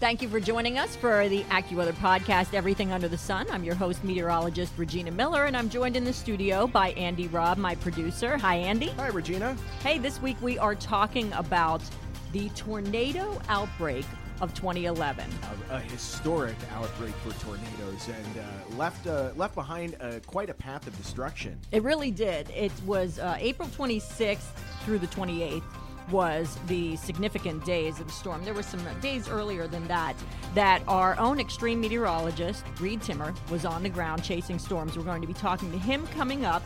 Thank you for joining us for the AccuWeather podcast, Everything Under the Sun. I'm your host, meteorologist Regina Miller, and I'm joined in the studio by Andy Robb, my producer. Hi, Andy. Hi, Regina. Hey, this week we are talking about the tornado outbreak of 2011. A, a historic outbreak for tornadoes and uh, left uh, left behind uh, quite a path of destruction. It really did. It was uh, April 26th through the 28th was the significant days of the storm. There were some days earlier than that that our own extreme meteorologist, Reed Timmer, was on the ground chasing storms. We're going to be talking to him coming up.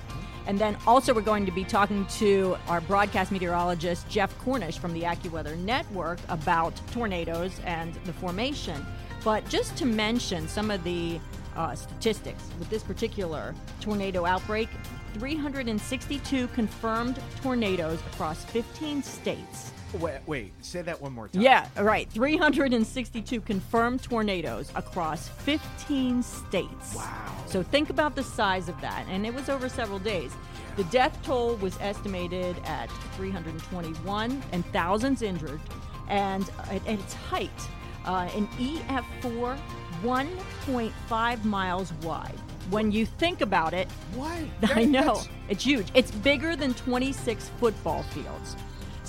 And then also, we're going to be talking to our broadcast meteorologist, Jeff Cornish from the AccuWeather Network, about tornadoes and the formation. But just to mention some of the uh, statistics with this particular tornado outbreak 362 confirmed tornadoes across 15 states. Wait, wait, say that one more time. Yeah, right. 362 confirmed tornadoes across 15 states. Wow. So think about the size of that. And it was over several days. The death toll was estimated at 321 and thousands injured. And at, at its height, uh, an EF4 1.5 miles wide. When you think about it, What? I know it's huge. It's bigger than 26 football fields.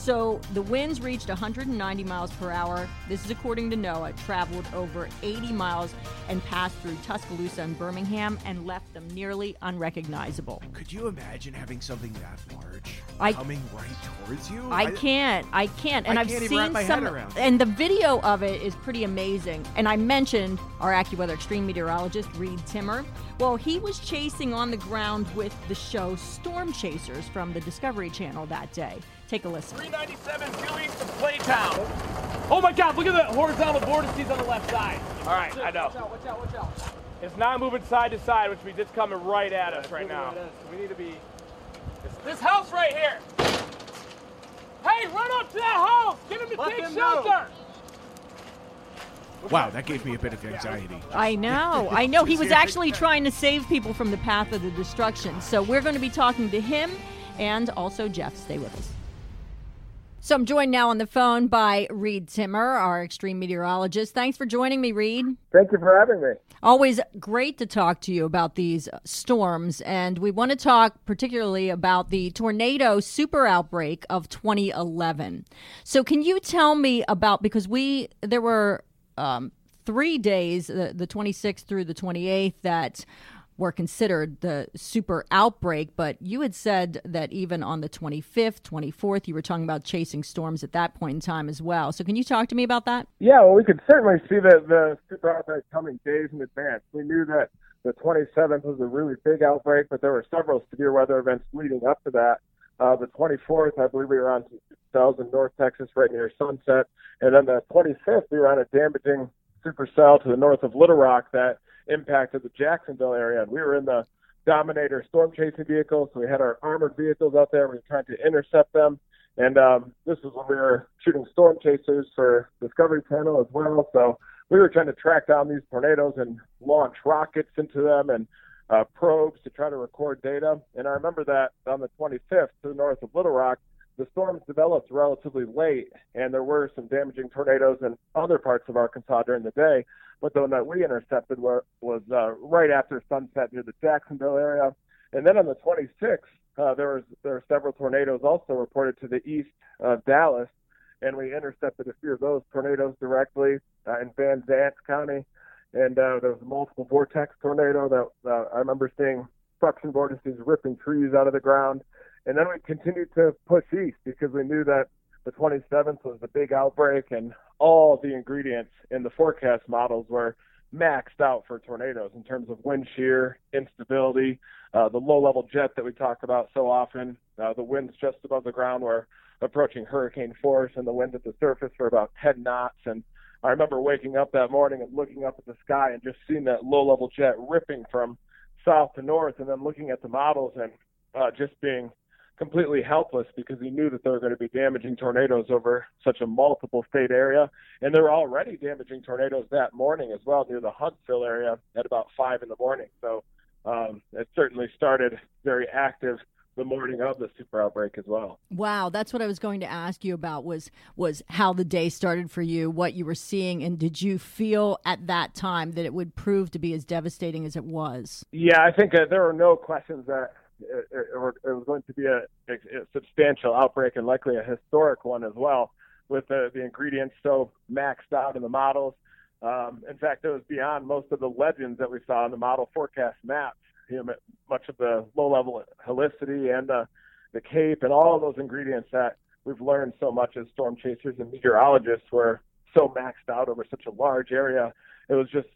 So the winds reached 190 miles per hour. This is according to NOAA. Traveled over 80 miles and passed through Tuscaloosa and Birmingham and left them nearly unrecognizable. Could you imagine having something that large I- coming right towards you? I can't. I can't. And I have seen wrap my head some. And the video of it is pretty amazing. And I mentioned our AccuWeather extreme meteorologist Reed Timmer. Well, he was chasing on the ground with the show Storm Chasers from the Discovery Channel that day. Take a listen. 397 due east of Playtown. Oh my God, look at the horizontal vortices on the left side. All right, I know. Watch out, watch out, watch out. It's not moving side to side, which means it's coming right at us right now. We need to be. This, this house right here. Hey, run up to that house. Get him to Let take them shelter. Wow, that gave me a bit of anxiety. I know. I know. He was actually trying to save people from the path of the destruction. So we're going to be talking to him and also Jeff. Stay with us. So I'm joined now on the phone by Reed Timmer, our extreme meteorologist. Thanks for joining me, Reed. Thank you for having me. Always great to talk to you about these storms. And we want to talk particularly about the tornado super outbreak of 2011. So, can you tell me about because we, there were um, three days, the, the 26th through the 28th, that were considered the super outbreak, but you had said that even on the 25th, 24th, you were talking about chasing storms at that point in time as well. So, can you talk to me about that? Yeah, well, we could certainly see the, the super outbreak coming days in advance. We knew that the 27th was a really big outbreak, but there were several severe weather events leading up to that. Uh, the 24th, I believe we were on some cells in North Texas right near Sunset. And then the 25th, we were on a damaging supercell to the north of Little Rock that impacted the Jacksonville area. And we were in the Dominator storm chasing vehicle, so we had our armored vehicles out there. We were trying to intercept them. And um, this was when we were shooting storm chasers for Discovery Channel as well. So we were trying to track down these tornadoes and launch rockets into them and uh, probes to try to record data. And I remember that on the 25th to the north of Little Rock, the storms developed relatively late, and there were some damaging tornadoes in other parts of Arkansas during the day. But the one that we intercepted were, was uh, right after sunset near the Jacksonville area. And then on the 26th, uh, there was there were several tornadoes also reported to the east of Dallas, and we intercepted a few of those tornadoes directly uh, in Van Zandt County. And uh, there was a multiple vortex tornado that uh, I remember seeing suction vortices ripping trees out of the ground. And then we continued to push east because we knew that the 27th was the big outbreak, and all the ingredients in the forecast models were maxed out for tornadoes in terms of wind shear, instability, uh, the low level jet that we talk about so often, uh, the winds just above the ground were approaching hurricane force, and the winds at the surface were about 10 knots. And I remember waking up that morning and looking up at the sky and just seeing that low-level jet ripping from south to north, and then looking at the models and uh, just being completely helpless because he knew that there were going to be damaging tornadoes over such a multiple state area. And there were already damaging tornadoes that morning as well near the Huntsville area at about five in the morning. So um, it certainly started very active the morning of the super outbreak as well. Wow, that's what I was going to ask you about was was how the day started for you, what you were seeing, and did you feel at that time that it would prove to be as devastating as it was? Yeah, I think uh, there were no questions that it, it, was going to be a, a, substantial outbreak and likely a historic one as well, with the, the ingredients so maxed out in the models. Um, in fact, it was beyond most of the legends that we saw in the model forecast maps. You know, much of the low-level helicity and uh, the CAPE and all those ingredients that we've learned so much as storm chasers and meteorologists were so maxed out over such a large area. It was just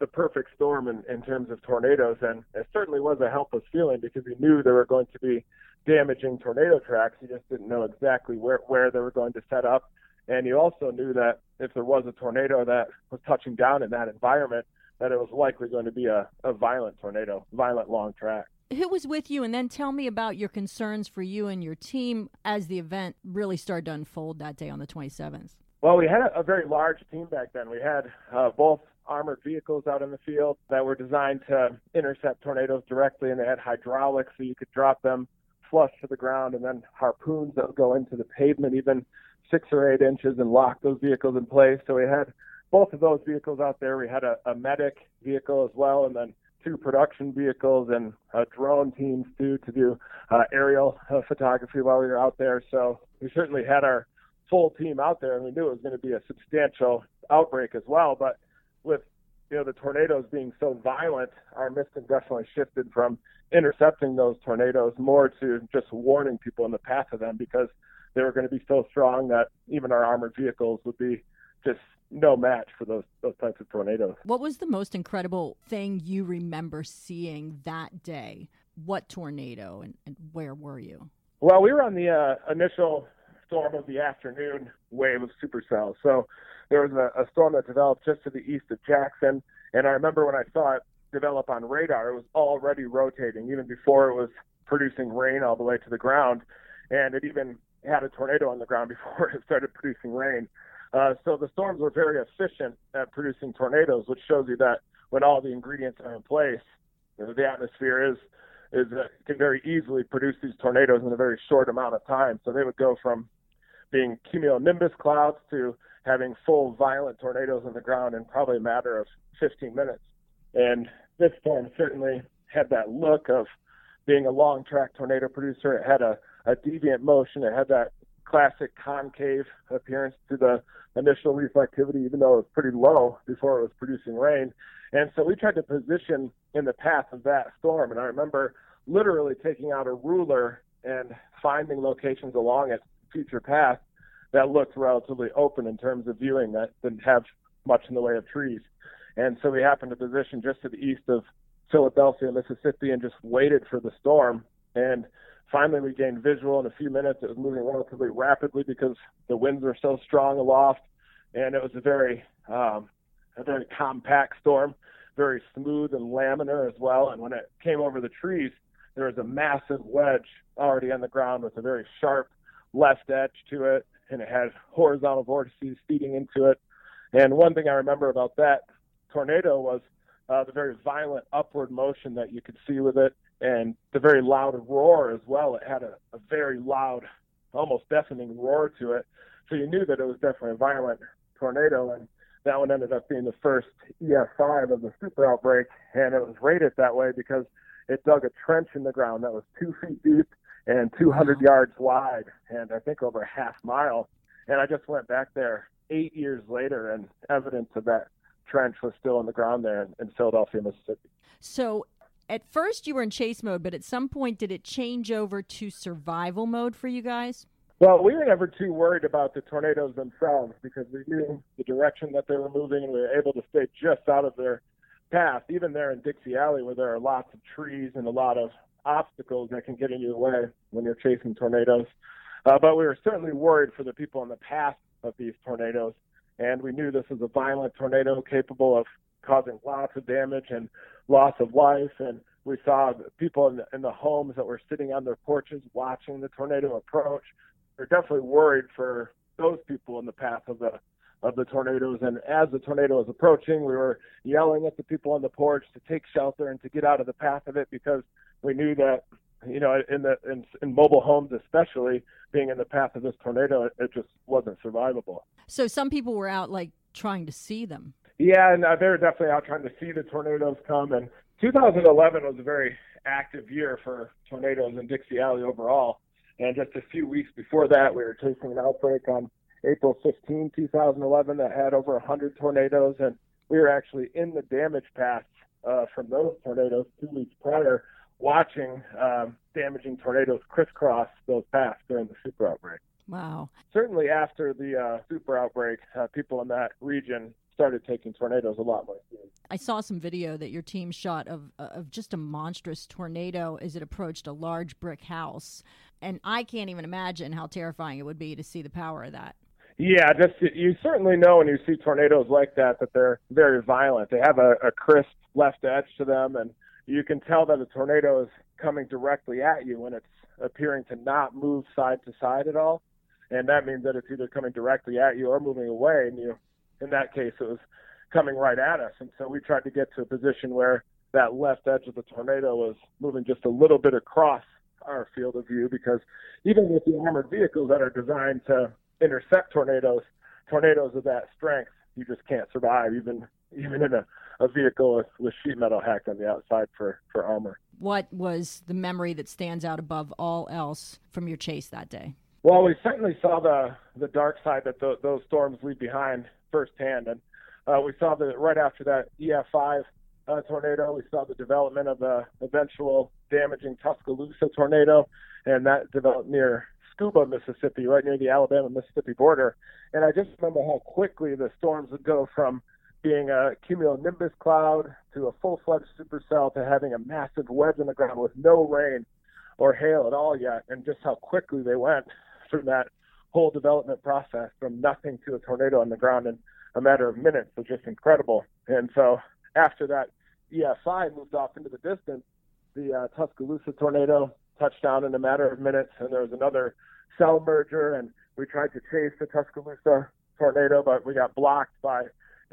the perfect storm in, in terms of tornadoes, and it certainly was a helpless feeling because we knew there were going to be damaging tornado tracks. You just didn't know exactly where where they were going to set up, and you also knew that if there was a tornado that was touching down in that environment, that it was likely going to be a, a violent tornado, violent long track. Who was with you, and then tell me about your concerns for you and your team as the event really started to unfold that day on the 27th. Well, we had a, a very large team back then. We had uh, both armored vehicles out in the field that were designed to intercept tornadoes directly, and they had hydraulics so you could drop them flush to the ground, and then harpoons that would go into the pavement even six or eight inches and lock those vehicles in place. So we had both of those vehicles out there. We had a, a medic vehicle as well, and then two production vehicles and uh, drone teams too to do uh, aerial uh, photography while we were out there. So we certainly had our full team out there, and we knew it was going to be a substantial outbreak as well. But with you know the tornadoes being so violent, our mission definitely shifted from intercepting those tornadoes more to just warning people in the path of them because they were going to be so strong that even our armored vehicles would be just no match for those those types of tornadoes. What was the most incredible thing you remember seeing that day? What tornado and, and where were you? Well, we were on the uh, initial storm of the afternoon wave of supercells. So there was a, a storm that developed just to the east of Jackson, and I remember when I saw it develop on radar, it was already rotating even before it was producing rain all the way to the ground, and it even had a tornado on the ground before it started producing rain. Uh, so the storms were very efficient at producing tornadoes, which shows you that when all the ingredients are in place, you know, the atmosphere is is uh, can very easily produce these tornadoes in a very short amount of time. So they would go from being cumulonimbus clouds to having full violent tornadoes on the ground in probably a matter of 15 minutes. And this storm certainly had that look of being a long track tornado producer. It had a, a deviant motion. It had that classic concave appearance to the initial reflectivity, even though it was pretty low before it was producing rain. And so we tried to position in the path of that storm. And I remember literally taking out a ruler and finding locations along its future path that looked relatively open in terms of viewing that didn't have much in the way of trees. And so we happened to position just to the east of Philadelphia, Mississippi, and just waited for the storm. And finally, we gained visual in a few minutes. It was moving relatively rapidly because the winds were so strong aloft, and it was a very, um, a very compact storm, very smooth and laminar as well. And when it came over the trees, there was a massive wedge already on the ground with a very sharp left edge to it, and it had horizontal vortices feeding into it. And one thing I remember about that tornado was uh, the very violent upward motion that you could see with it, and the very loud roar as well. It had a, a very loud, almost deafening roar to it. So you knew that it was definitely a violent tornado, and that one ended up being the first EF5 of the super outbreak, and it was rated that way because it dug a trench in the ground that was two feet deep and 200 yards wide, and I think over a half mile. And I just went back there eight years later, and evidence of that trench was still on the ground there in, in Philadelphia, Mississippi. So at first you were in chase mode, but at some point did it change over to survival mode for you guys? Well, we were never too worried about the tornadoes themselves because we knew the direction that they were moving and we were able to stay just out of their path. Even there in Dixie Alley, where there are lots of trees and a lot of obstacles that can get in your way when you're chasing tornadoes. Uh, but we were certainly worried for the people in the path of these tornadoes, and we knew this was a violent tornado capable of causing lots of damage and loss of life. And we saw people in the, in the homes that were sitting on their porches watching the tornado approach. We're definitely worried for those people in the path of the of the tornadoes. And as the tornado was approaching, we were yelling at the people on the porch to take shelter and to get out of the path of it because we knew that, you know, in the in, in mobile homes especially, being in the path of this tornado, it, it just wasn't survivable. So some people were out like trying to see them. Yeah, and uh, they were definitely out trying to see the tornadoes come. And 2011 was a very active year for tornadoes in Dixie Alley overall. And just a few weeks before that, we were chasing an outbreak on April 15, 2011, that had over 100 tornadoes, and we were actually in the damage path uh, from those tornadoes two weeks prior, watching um, damaging tornadoes crisscross those paths during the super outbreak. Wow. Certainly after the uh, super outbreak, uh, people in that region started taking tornadoes a lot more seriously. I saw some video that your team shot of of just a monstrous tornado as it approached a large brick house, and I can't even imagine how terrifying it would be to see the power of that. Yeah, just you certainly know when you see tornadoes like that that they're very violent. They have a, a crisp left edge to them, and you can tell that a tornado is coming directly at you when it's appearing to not move side to side at all. And that means that it's either coming directly at you or moving away. And you, in that case, it was coming right at us. And so we tried to get to a position where that left edge of the tornado was moving just a little bit across our field of view because even with the armored vehicles that are designed to intercept tornadoes, tornadoes of that strength, you just can't survive even even in a, a vehicle with, with sheet metal hacked on the outside for, for armor. What was the memory that stands out above all else from your chase that day? Well, we certainly saw the the dark side that the, those storms leave behind firsthand, and uh, we saw that right after that EF5 uh, tornado, we saw the development of the eventual damaging Tuscaloosa tornado, and that developed near Scooba, Mississippi, right near the Alabama Mississippi border. And I just remember how quickly the storms would go from being a cumulonimbus cloud to a full fledged supercell to having a massive wedge in the ground with no rain or hail at all yet, and just how quickly they went from that whole development process from nothing to a tornado on the ground in a matter of minutes was just incredible. And so after that EF5 moved off into the distance, the uh, Tuscaloosa tornado touched down in a matter of minutes, and there was another cell merger, and we tried to chase the Tuscaloosa tornado, but we got blocked by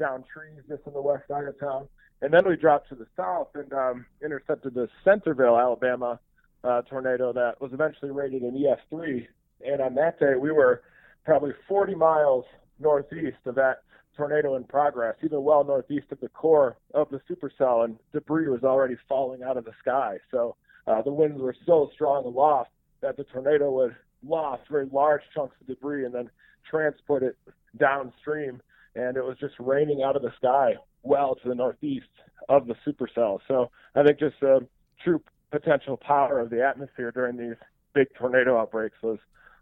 down trees just on the west side of town. And then we dropped to the south and um, intercepted the Centreville, Alabama uh, tornado that was eventually rated an EF3. And on that day, we were probably 40 miles northeast of that tornado in progress, even well northeast of the core of the supercell, and debris was already falling out of the sky. So uh, the winds were so strong aloft that the tornado would loft very large chunks of debris and then transport it downstream. And it was just raining out of the sky well to the northeast of the supercell. So I think just the true potential power of the atmosphere during these big tornado outbreaks was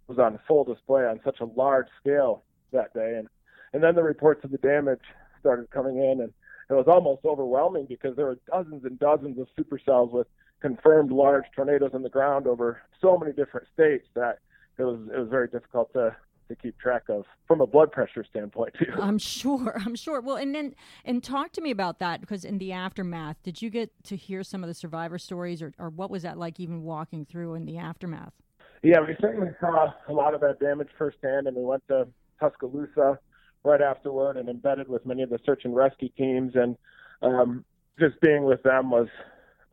was on full display on such a large scale that day. And and then the reports of the damage started coming in, and it was almost overwhelming because there were dozens and dozens of supercells with confirmed large tornadoes on the ground over so many different states that it was it was very difficult to to keep track of from a blood pressure standpoint too. I'm sure. I'm sure. Well, and then and talk to me about that because in the aftermath, did you get to hear some of the survivor stories, or or what was that like even walking through in the aftermath? Yeah, we certainly saw a lot of that damage firsthand, and we went to Tuscaloosa right afterward and embedded with many of the search and rescue teams, and um, just being with them was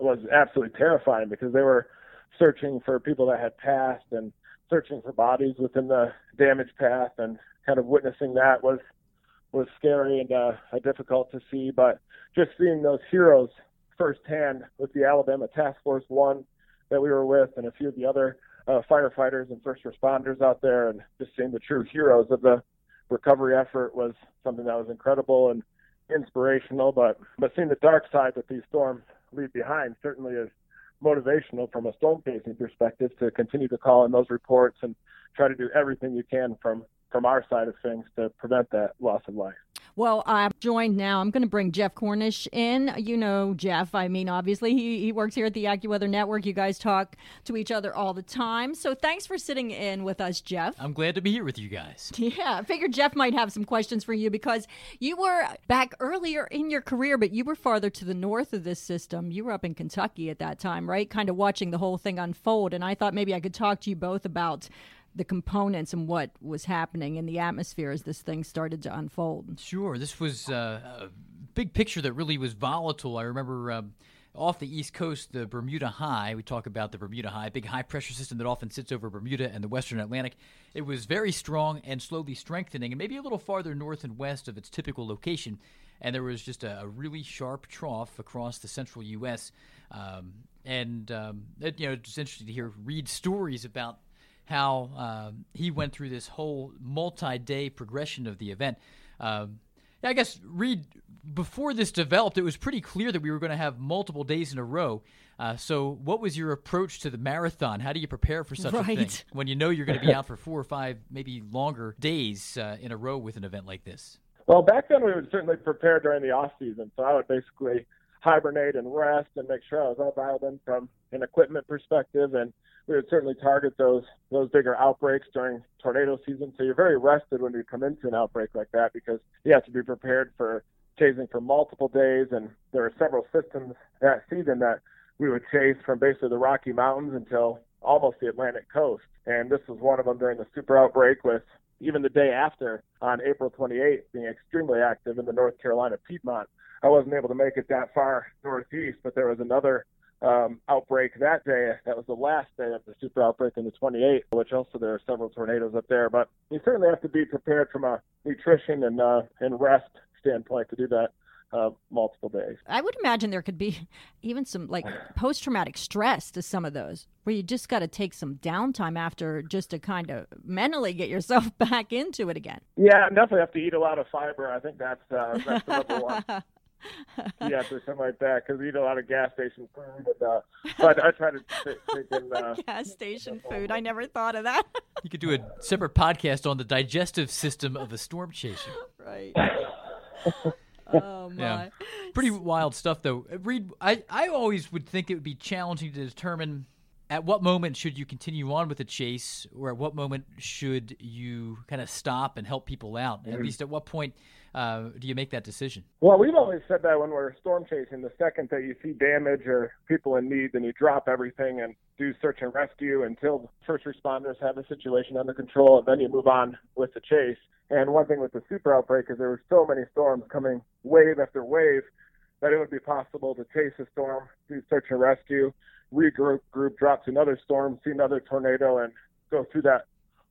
was absolutely terrifying because they were searching for people that had passed and searching for bodies within the damage path and kind of witnessing that was was scary and uh, difficult to see. But just seeing those heroes firsthand with the Alabama Task Force One that we were with and a few of the other uh, firefighters and first responders out there, and just seeing the true heroes of the recovery effort was something that was incredible and inspirational. But but seeing the dark side that these storms leave behind certainly is motivational from a storm chasing perspective to continue to call in those reports and try to do everything you can from from our side of things to prevent that loss of life. Well, I'm joined now. I'm going to bring Jeff Cornish in. You know Jeff. I mean, obviously, he, he works here at the AccuWeather Network. You guys talk to each other all the time. So thanks for sitting in with us, Jeff. I'm glad to be here with you guys. Yeah, I figured Jeff might have some questions for you because you were back earlier in your career, but you were farther to the north of this system. You were up in Kentucky at that time, right? Kind of watching the whole thing unfold. And I thought maybe I could talk to you both about the components and what was happening in the atmosphere as this thing started to unfold. Sure, this was uh, a big picture that really was volatile. I remember. Uh, off the East Coast, the Bermuda High, we talk about the Bermuda High, big high pressure system that often sits over Bermuda and the Western Atlantic. It was very strong and slowly strengthening, and maybe a little farther north and west of its typical location. And there was just a, a really sharp trough across the central U.S. Um, and um, it, you know, it's interesting to hear Reed stories about how uh, he went through this whole multi-day progression of the event. Um, I guess Reed, before this developed, it was pretty clear that we were going to have multiple days in a row. Uh, so, what was your approach to the marathon? How do you prepare for such right. a thing when you know you're going to be out for four or five, maybe longer days uh, in a row with an event like this? Well, back then we would certainly prepare during the off season. So I would basically hibernate and rest and make sure I was all dialed in from an equipment perspective and we would certainly target those those bigger outbreaks during tornado season. So you're very rested when you come into an outbreak like that because you have to be prepared for chasing for multiple days. And there are several systems that season that we would chase from basically the Rocky Mountains until almost the Atlantic coast. And this was one of them during the super outbreak with even the day after on April 28th being extremely active in the North Carolina Piedmont. I wasn't able to make it that far northeast, but there was another um, outbreak that day. That was the last day of the super outbreak in the 28th, which also there are several tornadoes up there. But you certainly have to be prepared from a nutrition and uh, and rest standpoint to do that. Uh, multiple days. I would imagine there could be even some like post traumatic stress to some of those, where you just got to take some downtime after just to kind of mentally get yourself back into it again. Yeah, definitely have to eat a lot of fiber. I think that's uh, that's the number one. yeah, or something like that, because we eat a lot of gas station food. And, uh, but I try to take in uh, gas station food. I never thought of that. you could do a separate podcast on the digestive system of a storm chaser. Right. oh my. Yeah. Pretty wild stuff, though. Reed, I I always would think it would be challenging to determine at what moment should you continue on with the chase, or at what moment should you kind of stop and help people out? Mm-hmm. At least at what point uh, do you make that decision? Well, we've always said that when we're storm chasing, the second that you see damage or people in need, then you drop everything and do search and rescue until first responders have the situation under control, and then you move on with the chase. And one thing with the super outbreak is there were so many storms coming wave after wave that it would be possible to chase a storm, do search and rescue, regroup, group, drop to another storm, see another tornado, and go through that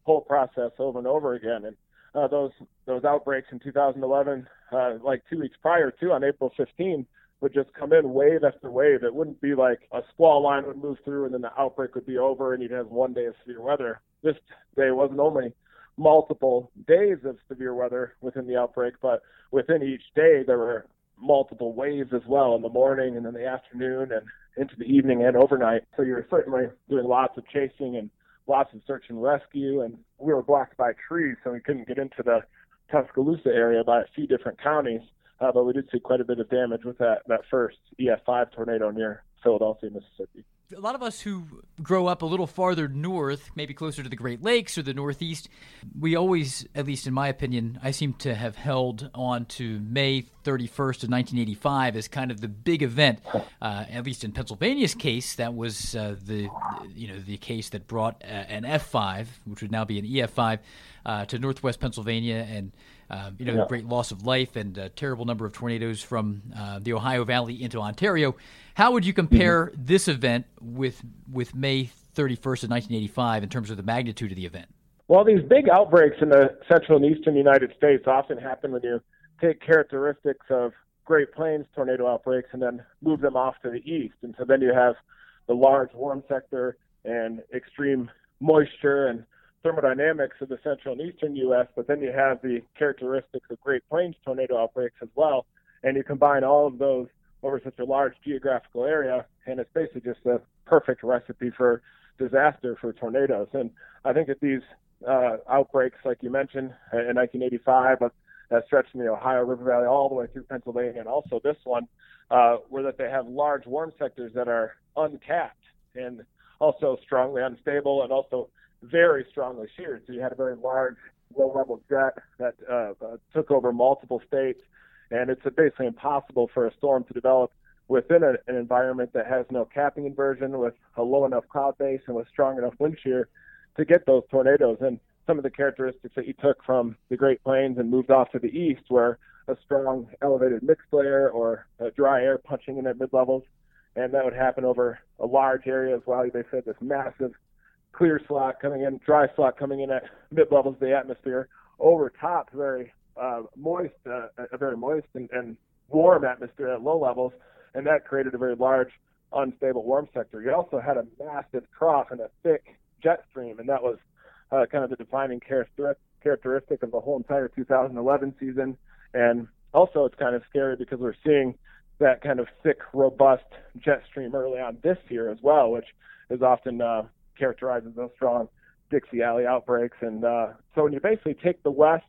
whole process over and over again. And uh, those those outbreaks in 2011, uh, like two weeks prior to on April 15, would just come in wave after wave. It wouldn't be like a squall line would move through and then the outbreak would be over and you'd have one day of severe weather. This day wasn't only multiple days of severe weather within the outbreak, but within each day there were multiple waves as well in the morning and in the afternoon and into the evening and overnight. So you're certainly doing lots of chasing and lots of search and rescue. And we were blocked by trees, so we couldn't get into the Tuscaloosa area by a few different counties. Uh, but we did see quite a bit of damage with that, that first EF5 tornado near Philadelphia, Mississippi a lot of us who grow up a little farther north, maybe closer to the Great Lakes or the Northeast, we always, at least in my opinion, I seem to have held on to May 31st of 1985 as kind of the big event. Uh, at least in Pennsylvania's case, that was uh, the you know the case that brought uh, an F5, which would now be an EF5, uh, to Northwest Pennsylvania and uh, you know, yeah. great loss of life and a terrible number of tornadoes from uh, the Ohio Valley into Ontario. How would you compare mm-hmm. this event with with May 31st of 1985 in terms of the magnitude of the event? Well, these big outbreaks in the central and eastern United States often happen when you take characteristics of Great Plains tornado outbreaks and then move them off to the east. And so then you have the large warm sector and extreme moisture and thermodynamics of the central and eastern U.S., but then you have the characteristics of Great Plains tornado outbreaks as well. And you combine all of those over such a large geographical area, and it's basically just a perfect recipe for disaster for tornadoes. And I think that these uh, outbreaks, like you mentioned, in 1985, that stretched from the Ohio River Valley all the way through Pennsylvania, and also this one, uh, where that they have large warm sectors that are uncapped and also strongly unstable and also very strongly sheared. So you had a very large low-level jet that uh, uh, took over multiple states, and it's basically impossible for a storm to develop within a, an environment that has no capping inversion, with a low enough cloud base and with strong enough wind shear to get those tornadoes. And some of the characteristics that you took from the Great Plains and moved off to the east were a strong elevated mixed layer or dry air punching in at mid levels. And that would happen over a large area as well. They said this massive clear slot coming in, dry slot coming in at mid levels of the atmosphere, over top very uh, moist, uh, a very moist and, and warm atmosphere at low levels, and that created a very large unstable warm sector. You also had a massive trough and a thick jet stream, and that was uh, kind of the defining characteristic of the whole entire 2011 season. And also, it's kind of scary because we're seeing that kind of thick, robust jet stream early on this year as well, which is often uh, characterized as those strong Dixie Alley outbreaks. And uh, so when you basically take the west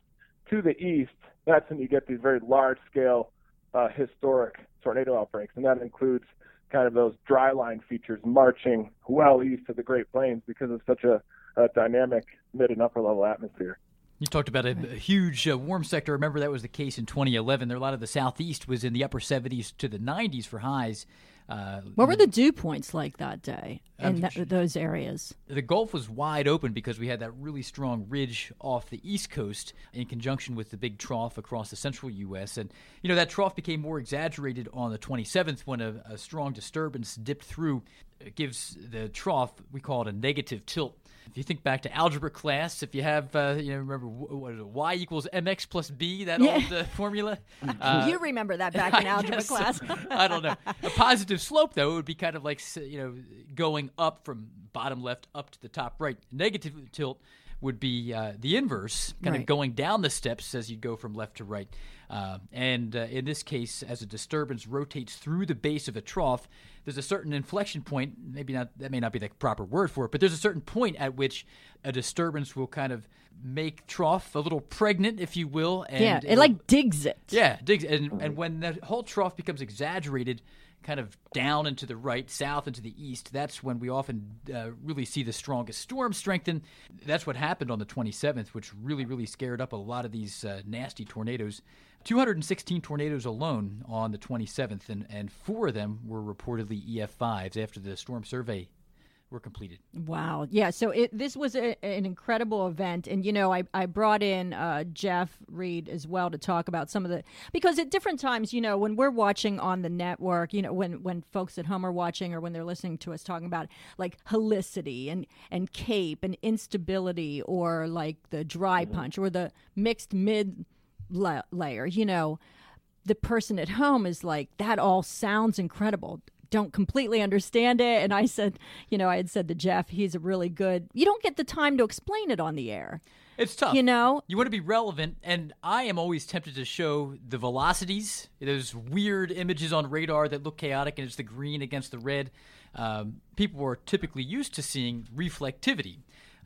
to the east, that's when you get these very large scale uh, historic tornado outbreaks. And that includes kind of those dry line features marching well east of the Great Plains because of such a, a dynamic mid and upper level atmosphere. You talked about a, a huge uh, warm sector. Remember that was the case in 2011. There, a lot of the southeast was in the upper 70s to the 90s for highs. Uh, what were the dew points like that day in that, those areas? The Gulf was wide open because we had that really strong ridge off the east coast in conjunction with the big trough across the central U.S. And, you know, that trough became more exaggerated on the 27th when a, a strong disturbance dipped through. It gives the trough, we call it a negative tilt if you think back to algebra class, if you have, uh, you know, remember what is it, y equals mx plus b, that yeah. old uh, formula. Uh, you remember that back in algebra class. I don't know. A positive slope, though, would be kind of like, you know, going up from bottom left up to the top right. Negative tilt would be uh, the inverse, kind right. of going down the steps as you go from left to right. Uh, and uh, in this case, as a disturbance rotates through the base of a trough, there's a certain inflection point. Maybe not that may not be the proper word for it, but there's a certain point at which a disturbance will kind of make trough a little pregnant, if you will. And yeah, it like digs it. Yeah, digs, and and when the whole trough becomes exaggerated, kind of down and to the right, south into the east, that's when we often uh, really see the strongest storm strengthen. That's what happened on the 27th, which really, really scared up a lot of these uh, nasty tornadoes. 216 tornadoes alone on the 27th, and, and four of them were reportedly EF5s after the storm survey were completed. Wow. Yeah. So it, this was a, an incredible event. And, you know, I, I brought in uh, Jeff Reed as well to talk about some of the, because at different times, you know, when we're watching on the network, you know, when, when folks at home are watching or when they're listening to us talking about like helicity and, and CAPE and instability or like the dry mm-hmm. punch or the mixed mid la- layer, you know, the person at home is like, that all sounds incredible don't completely understand it. And I said, you know, I had said to Jeff, he's a really good, you don't get the time to explain it on the air. It's tough. You know? You want to be relevant, and I am always tempted to show the velocities, those weird images on radar that look chaotic, and it's the green against the red. Um, people are typically used to seeing reflectivity.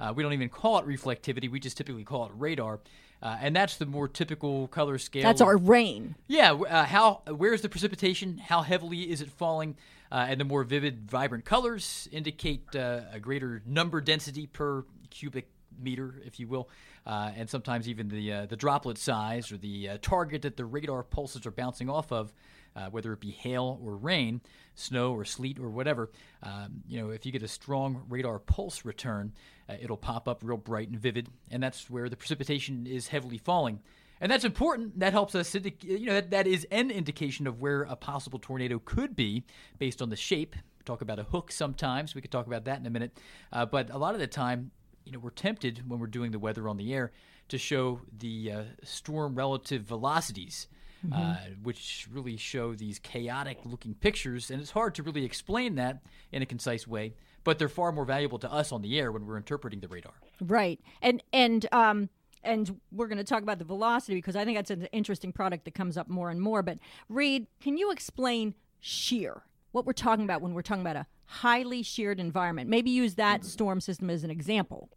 Uh, we don't even call it reflectivity, we just typically call it radar. Uh, and that's the more typical color scale. That's our rain. Yeah. Uh, how? Where's the precipitation? How heavily is it falling? Uh, and the more vivid, vibrant colors indicate uh, a greater number density per cubic meter, if you will, uh, and sometimes even the uh, the droplet size or the uh, target that the radar pulses are bouncing off of, uh, whether it be hail or rain, snow or sleet or whatever. Um, you know, if you get a strong radar pulse return, it'll pop up real bright and vivid, and that's where the precipitation is heavily falling and that's important. That helps us, you know, that, that is an indication of where a possible tornado could be based on the shape. We talk about a hook sometimes. We could talk about that in a minute. Uh, but a lot of the time, you know, we're tempted when we're doing the weather on the air to show the uh, storm relative velocities. Mm-hmm. Uh, which really show these chaotic looking pictures. And it's hard to really explain that in a concise way, but they're far more valuable to us on the air when we're interpreting the radar. Right. And, and, um, and we're going to talk about the velocity because I think that's an interesting product that comes up more and more. But Reed, can you explain shear? What we're talking about when we're talking about a highly sheared environment? Maybe use that storm system as an example.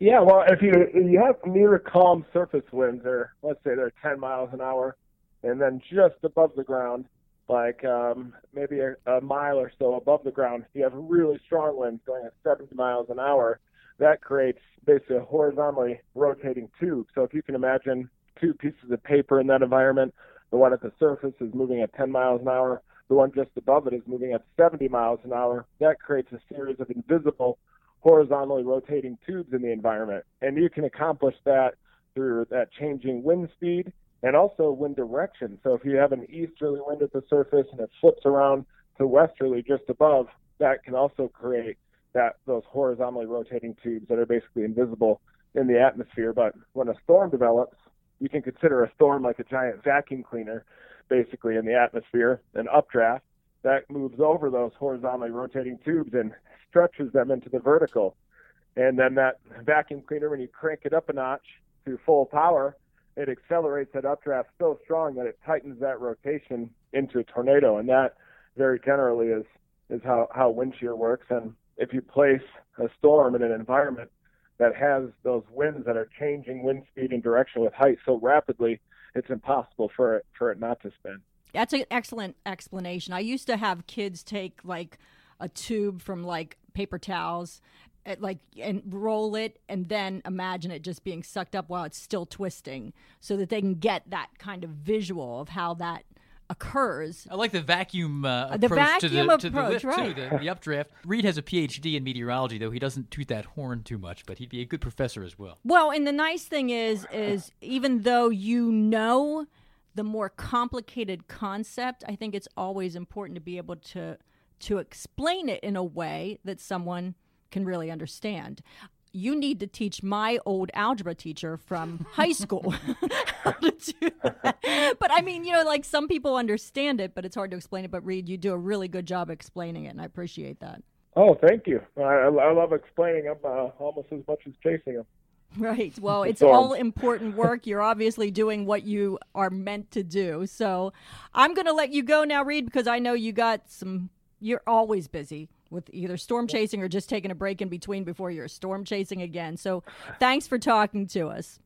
Yeah, well, if you you have near calm surface winds, or let's say they're 10 miles an hour, and then just above the ground, like um, maybe a, a mile or so above the ground, you have really strong winds going at 70 miles an hour. That creates basically a horizontally rotating tube. So if you can imagine two pieces of paper in that environment, the one at the surface is moving at 10 miles an hour, the one just above it is moving at 70 miles an hour. That creates a series of invisible horizontally rotating tubes in the environment. And you can accomplish that through that changing wind speed and also wind direction. So if you have an easterly wind at the surface and it flips around to westerly just above, that can also create that those horizontally rotating tubes that are basically invisible in the atmosphere. But when a storm develops, you can consider a storm like a giant vacuum cleaner basically in the atmosphere, an updraft that moves over those horizontally rotating tubes and stretches them into the vertical. And then that vacuum cleaner, when you crank it up a notch to full power, it accelerates that updraft so strong that it tightens that rotation into a tornado. And that very generally is, is how, how wind shear works. And if you place a storm in an environment that has those winds that are changing wind speed and direction with height so rapidly, it's impossible for it for it not to spin. That's an excellent explanation. I used to have kids take like a tube from like paper towels like and roll it and then imagine it just being sucked up while it's still twisting so that they can get that kind of visual of how that occurs. I like the vacuum uh, the approach vacuum to the, to the lift right. too, the, the updraft. Reed has a PhD in meteorology, though he doesn't toot that horn too much, but he'd be a good professor as well. Well, and the nice thing is is even though you know the more complicated concept, I think it's always important to be able to to explain it in a way that someone can really understand. You need to teach my old algebra teacher from high school how to do that. But I mean, you know, like some people understand it, but it's hard to explain it. But Reed, you do a really good job explaining it, and I appreciate that. Oh, thank you. I, I love explaining them uh, almost as much as chasing them. Right. Well, it's all important work. You're obviously doing what you are meant to do. So I'm going to let you go now, Reed, because I know you got some, you're always busy with either storm chasing or just taking a break in between before you're storm chasing again. So thanks for talking to us.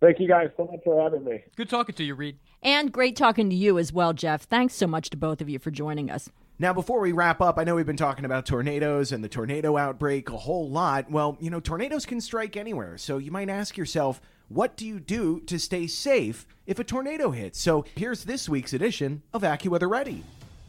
Thank you guys so much for having me. Good talking to you, Reed. And great talking to you as well, Jeff. Thanks so much to both of you for joining us. Now, before we wrap up, I know we've been talking about tornadoes and the tornado outbreak a whole lot. Well, you know, tornadoes can strike anywhere. So you might ask yourself, what do you do to stay safe if a tornado hits? So here's this week's edition of AccuWeather Ready.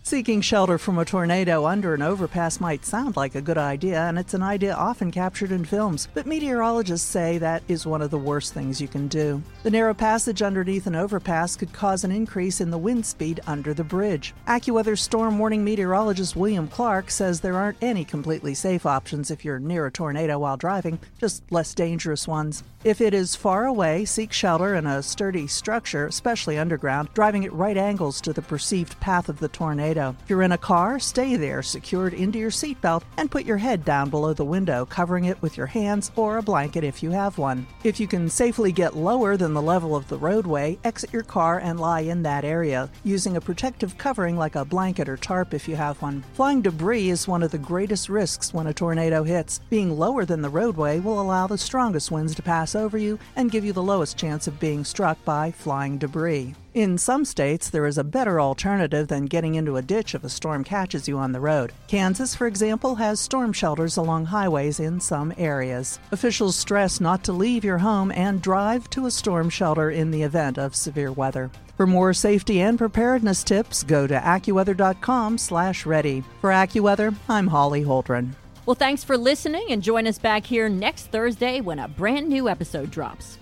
Seeking shelter from a tornado under an overpass might sound like a good idea, and it's an idea often captured in films, but meteorologists say that is one of the worst things you can do. The narrow passage underneath an overpass could cause an increase in the wind speed under the bridge. AccuWeather storm warning meteorologist William Clark says there aren't any completely safe options if you're near a tornado while driving, just less dangerous ones. If it is far away, seek shelter in a sturdy structure, especially underground, driving at right angles to the perceived path of the tornado. If you're in a car, stay there, secured into your seatbelt, and put your head down below the window, covering it with your hands or a blanket if you have one. If you can safely get lower than the level of the roadway, exit your car and lie in that area, using a protective covering like a blanket or tarp if you have one. Flying debris is one of the greatest risks when a tornado hits. Being lower than the roadway will allow the strongest winds to pass over you and give you the lowest chance of being struck by flying debris. In some states, there is a better alternative than getting into a ditch if a storm catches you on the road. Kansas, for example, has storm shelters along highways in some areas. Officials stress not to leave your home and drive to a storm shelter in the event of severe weather. For more safety and preparedness tips, go to accuweather.com/ready. For AccuWeather, I'm Holly Holdren. Well, thanks for listening and join us back here next Thursday when a brand new episode drops.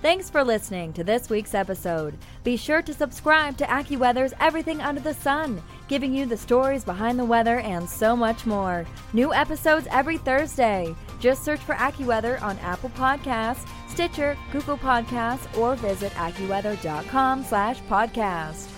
Thanks for listening to this week's episode. Be sure to subscribe to AccuWeather's Everything Under the Sun, giving you the stories behind the weather and so much more. New episodes every Thursday. Just search for AccuWeather on Apple Podcasts, Stitcher, Google Podcasts, or visit AccuWeather.com slash podcast.